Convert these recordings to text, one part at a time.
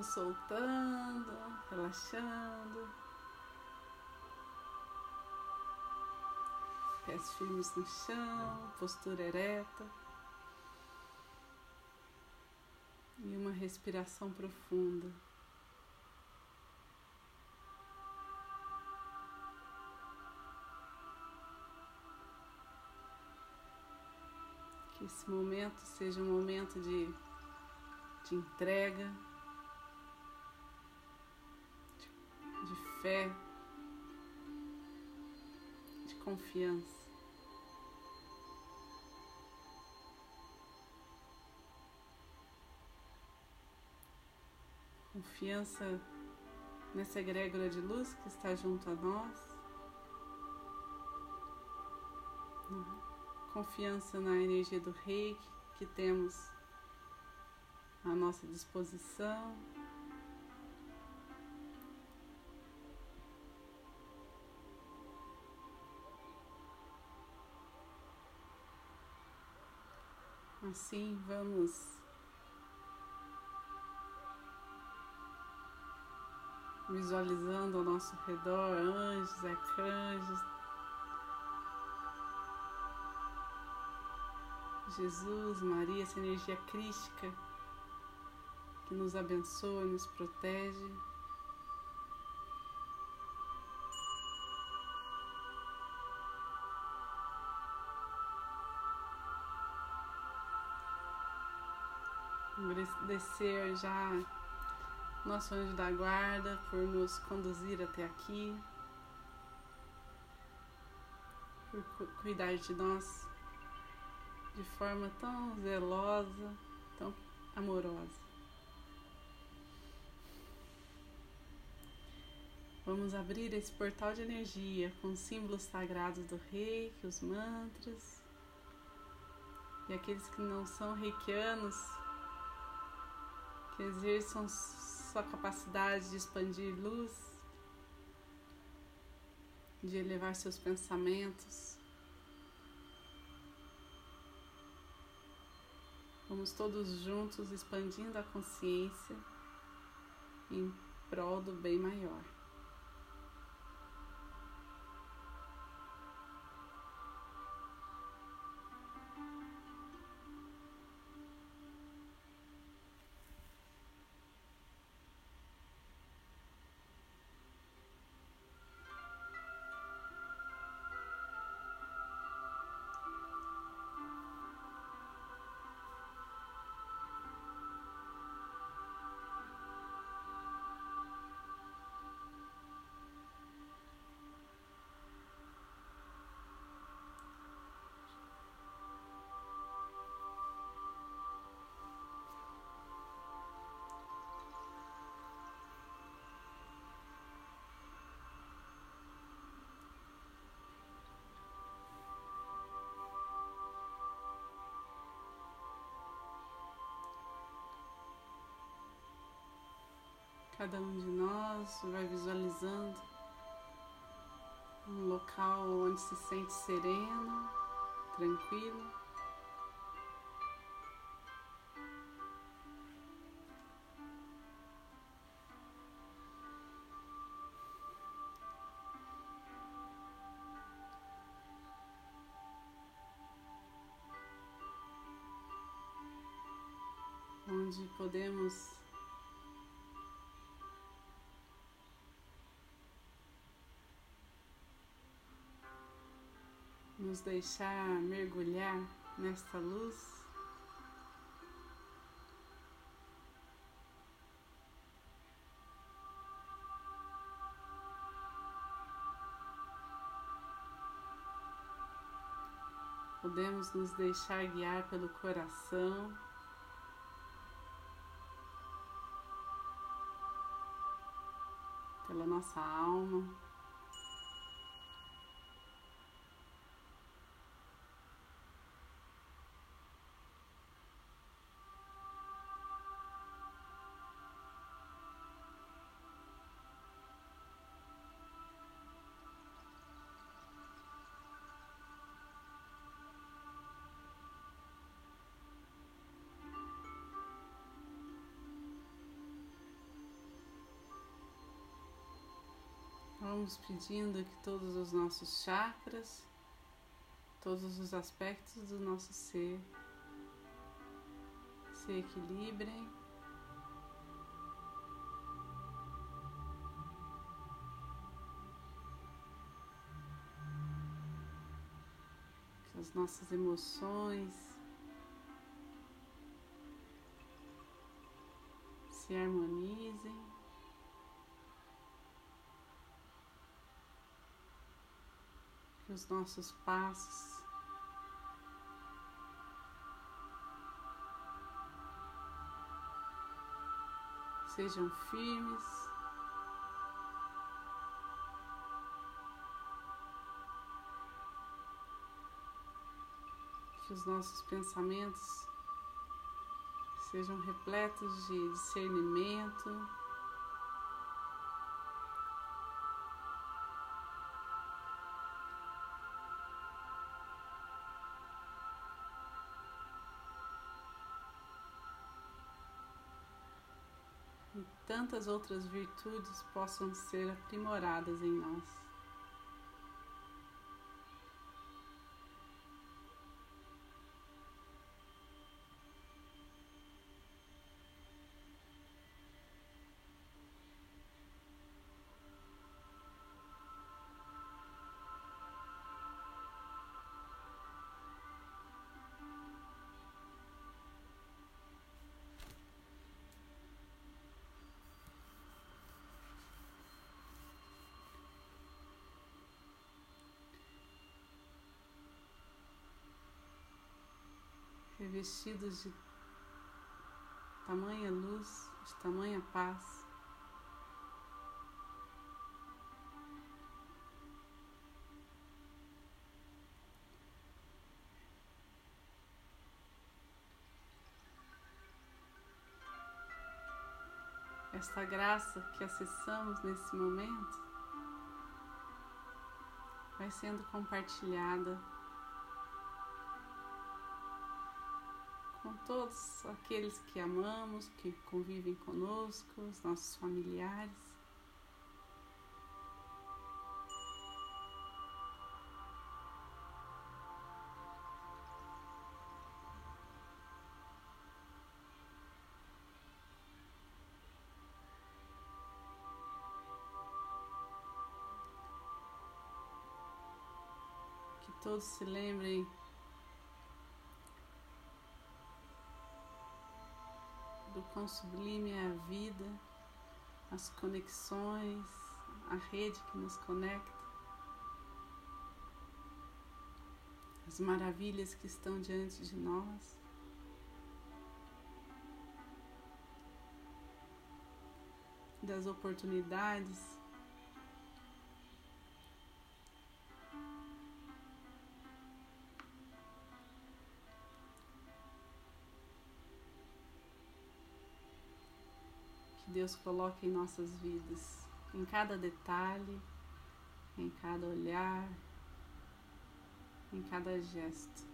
Vamos soltando, relaxando. Pés firmes no chão, postura ereta. E uma respiração profunda. Que esse momento seja um momento de, de entrega, fé, de confiança. Confiança nessa egrégora de luz que está junto a nós. confiança na energia do reiki que temos à nossa disposição. Assim vamos visualizando ao nosso redor anjos, arcanjos, Jesus, Maria, essa energia crística que nos abençoa, nos protege. Agradecer já nosso anjo da guarda por nos conduzir até aqui, por cuidar de nós de forma tão zelosa, tão amorosa. Vamos abrir esse portal de energia com os símbolos sagrados do reiki, os mantras. E aqueles que não são reikianos, exerçam sua capacidade de expandir luz, de elevar seus pensamentos, Vamos todos juntos expandindo a consciência em prol do bem maior. Cada um de nós vai visualizando um local onde se sente sereno, tranquilo. Onde podemos nos deixar mergulhar nesta luz. Podemos nos deixar guiar pelo coração. Pela nossa alma. Vamos pedindo que todos os nossos chakras, todos os aspectos do nosso ser se equilibrem. Que as nossas emoções se harmonizem. Os nossos passos sejam firmes. Que os nossos pensamentos sejam repletos de discernimento. E tantas outras virtudes possam ser aprimoradas em nós. Revestidos de tamanha luz, de tamanha paz. Esta graça que acessamos nesse momento vai sendo compartilhada com todos aqueles que amamos, que convivem conosco, os nossos familiares. Todos se lembrem quão sublime é a vida, as conexões, a rede que nos conecta, as maravilhas que estão diante de nós. Das oportunidades Deus coloca em nossas vidas, em cada detalhe, em cada olhar, em cada gesto.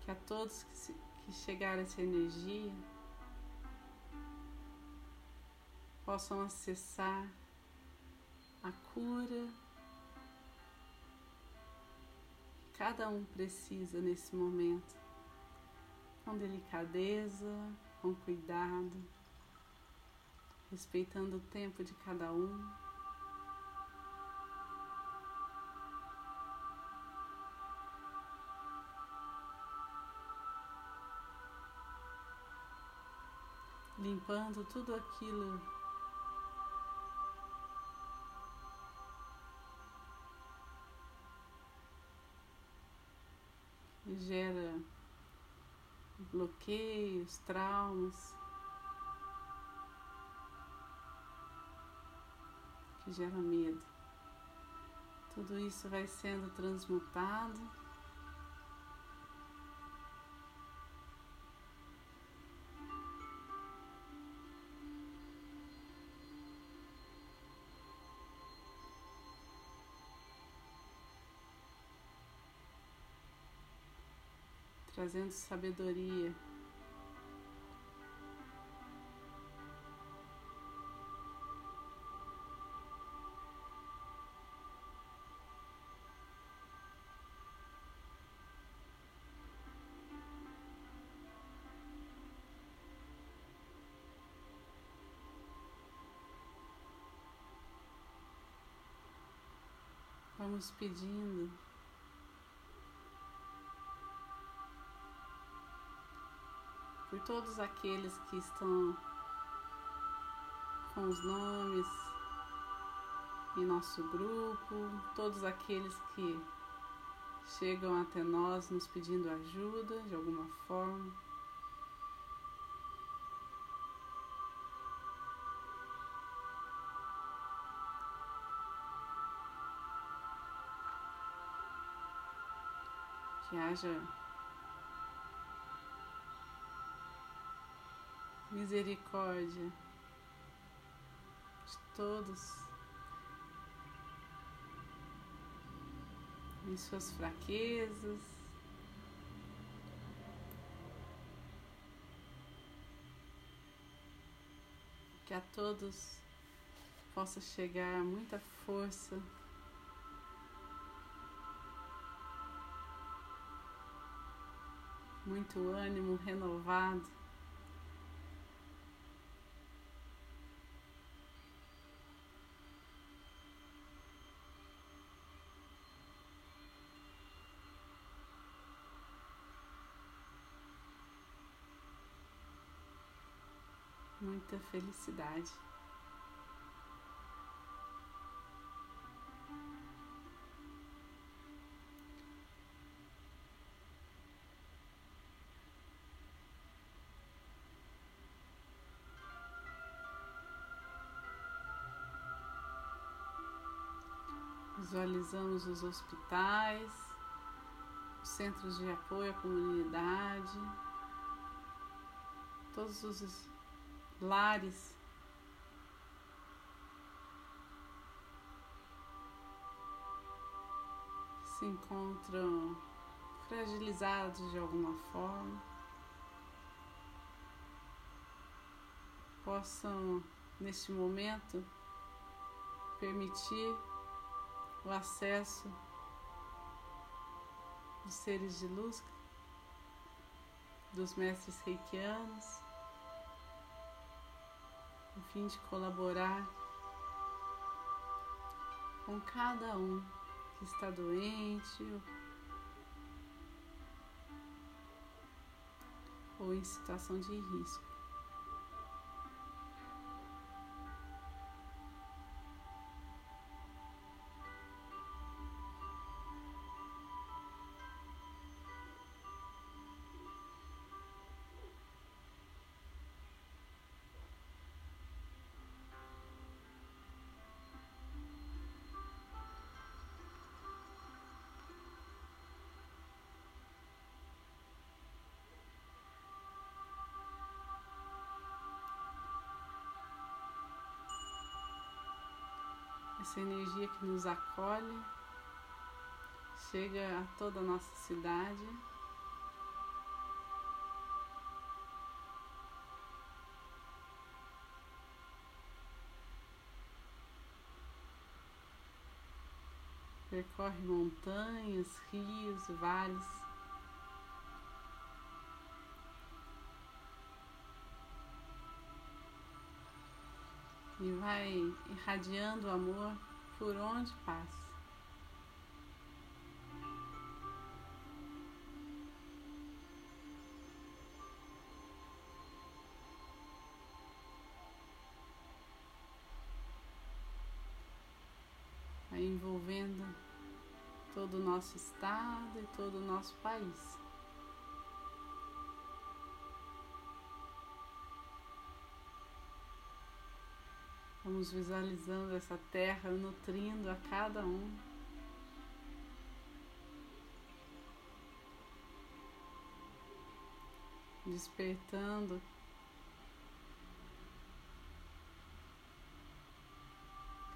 Que a todos que, se, que essa energia possam acessar a cura que cada um precisa nesse momento com delicadeza, com cuidado, respeitando o tempo de cada um. Limpando tudo aquilo que gera bloqueios, traumas que gera medo. Tudo isso vai sendo transmutado. trazendo sabedoria. Vamos pedindo por todos aqueles que estão com os nomes em nosso grupo, todos aqueles que chegam até nós nos pedindo ajuda de alguma forma. Que haja misericórdia de todos em suas fraquezas. Que a todos possa chegar muita força. Muito ânimo renovado. Muita felicidade. Visualizamos os hospitais, os centros de apoio à comunidade, todos os lares. Se encontram fragilizados de alguma forma, possam neste momento permitir o acesso dos seres de luz, dos mestres reikianos, a fim de colaborar com cada um que está doente ou em situação de risco. Essa energia que nos acolhe, chega a toda a nossa cidade. Percorre montanhas, rios, vales. E vai irradiando amor por onde passa. Envolvendo todo o nosso estado e todo o nosso país. Vamos visualizando essa terra nutrindo a cada um. Despertando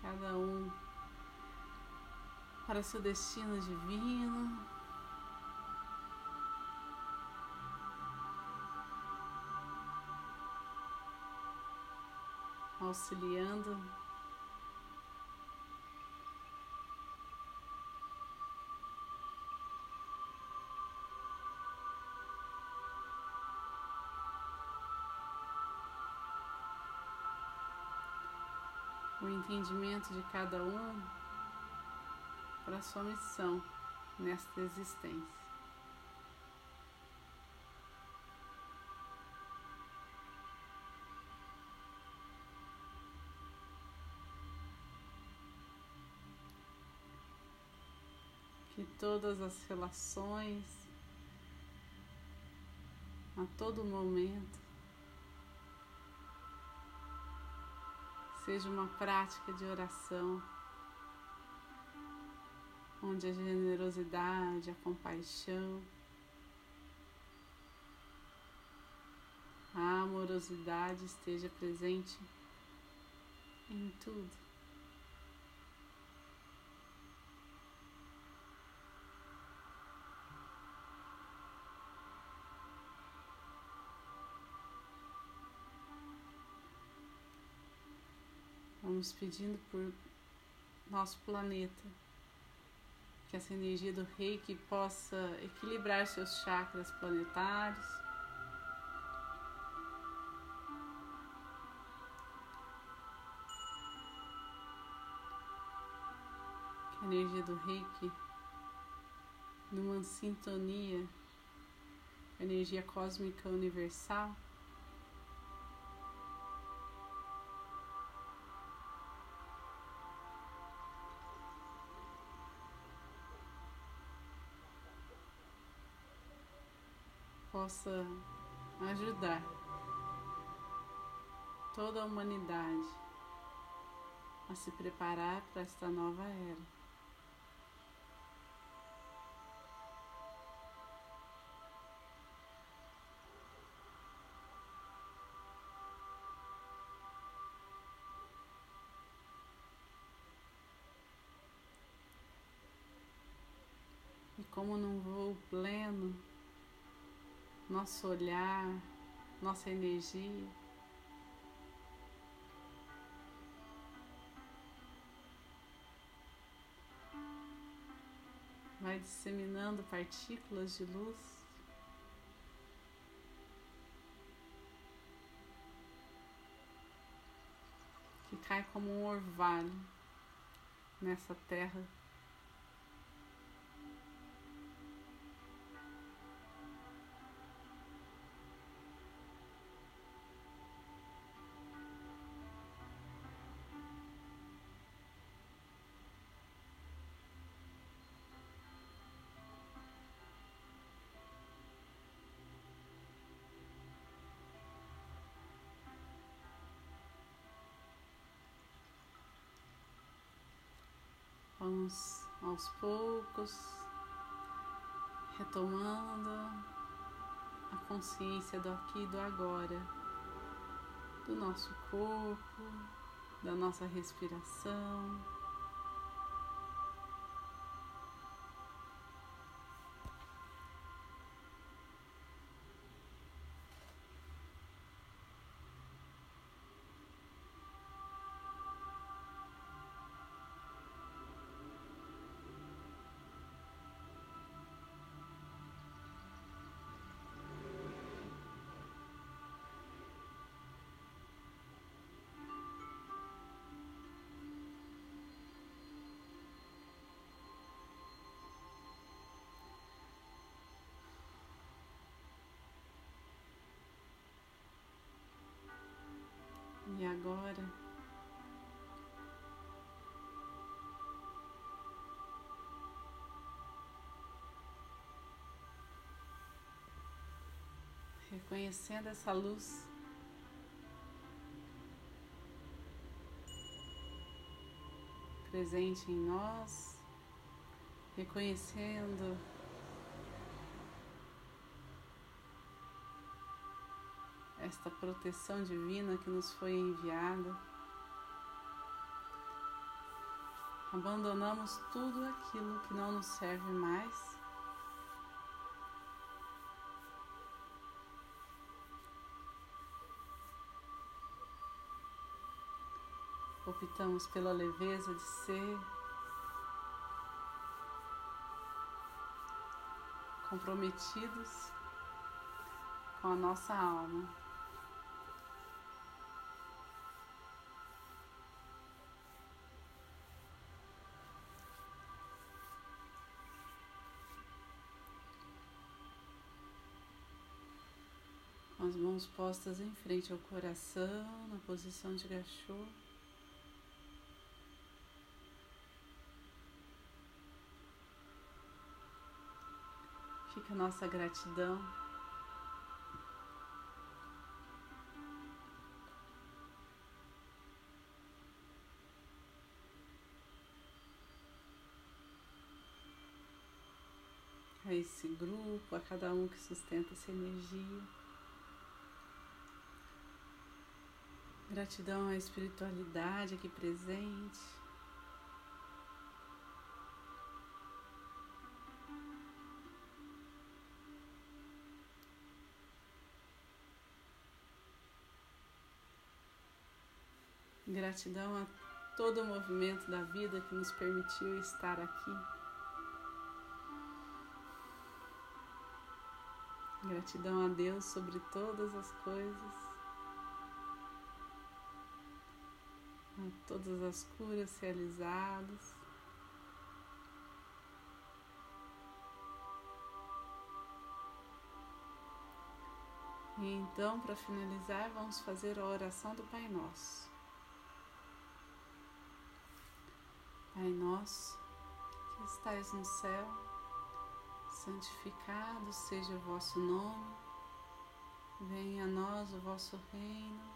cada um para seu destino divino. Auxiliando. O entendimento de cada um para sua missão nesta existência. Todas as relações, a todo momento, seja uma prática de oração, onde a generosidade, a compaixão, a amorosidade esteja presente em tudo. Vamos pedindo por nosso planeta que essa energia do reiki possa equilibrar seus chakras planetários. Que a energia do reiki, numa sintonia energia cósmica universal, possa ajudar toda a humanidade a se preparar para esta nova era. Como num voo pleno, nosso olhar, nossa energia. Vai disseminando partículas de luz. Que cai como um orvalho nessa terra Vamos aos poucos retomando a consciência do aqui e do agora, do nosso corpo, da nossa respiração. E agora, reconhecendo essa luz. Presente em nós, reconhecendo esta proteção divina que nos foi enviada. Abandonamos tudo aquilo que não nos serve mais. Optamos pela leveza de ser, comprometidos com a nossa alma. As mãos postas em frente ao coração, na posição de gachô. Fica a nossa gratidão. A esse grupo, a cada um que sustenta essa energia. Gratidão à espiritualidade aqui presente. Gratidão a todo o movimento da vida que nos permitiu estar aqui. Gratidão a Deus sobre todas as coisas. A todas as curas realizadas. E então, para finalizar, vamos fazer a oração do Pai Nosso. Pai nosso, que estais no céu, santificado seja o vosso nome, venha a nós o vosso reino,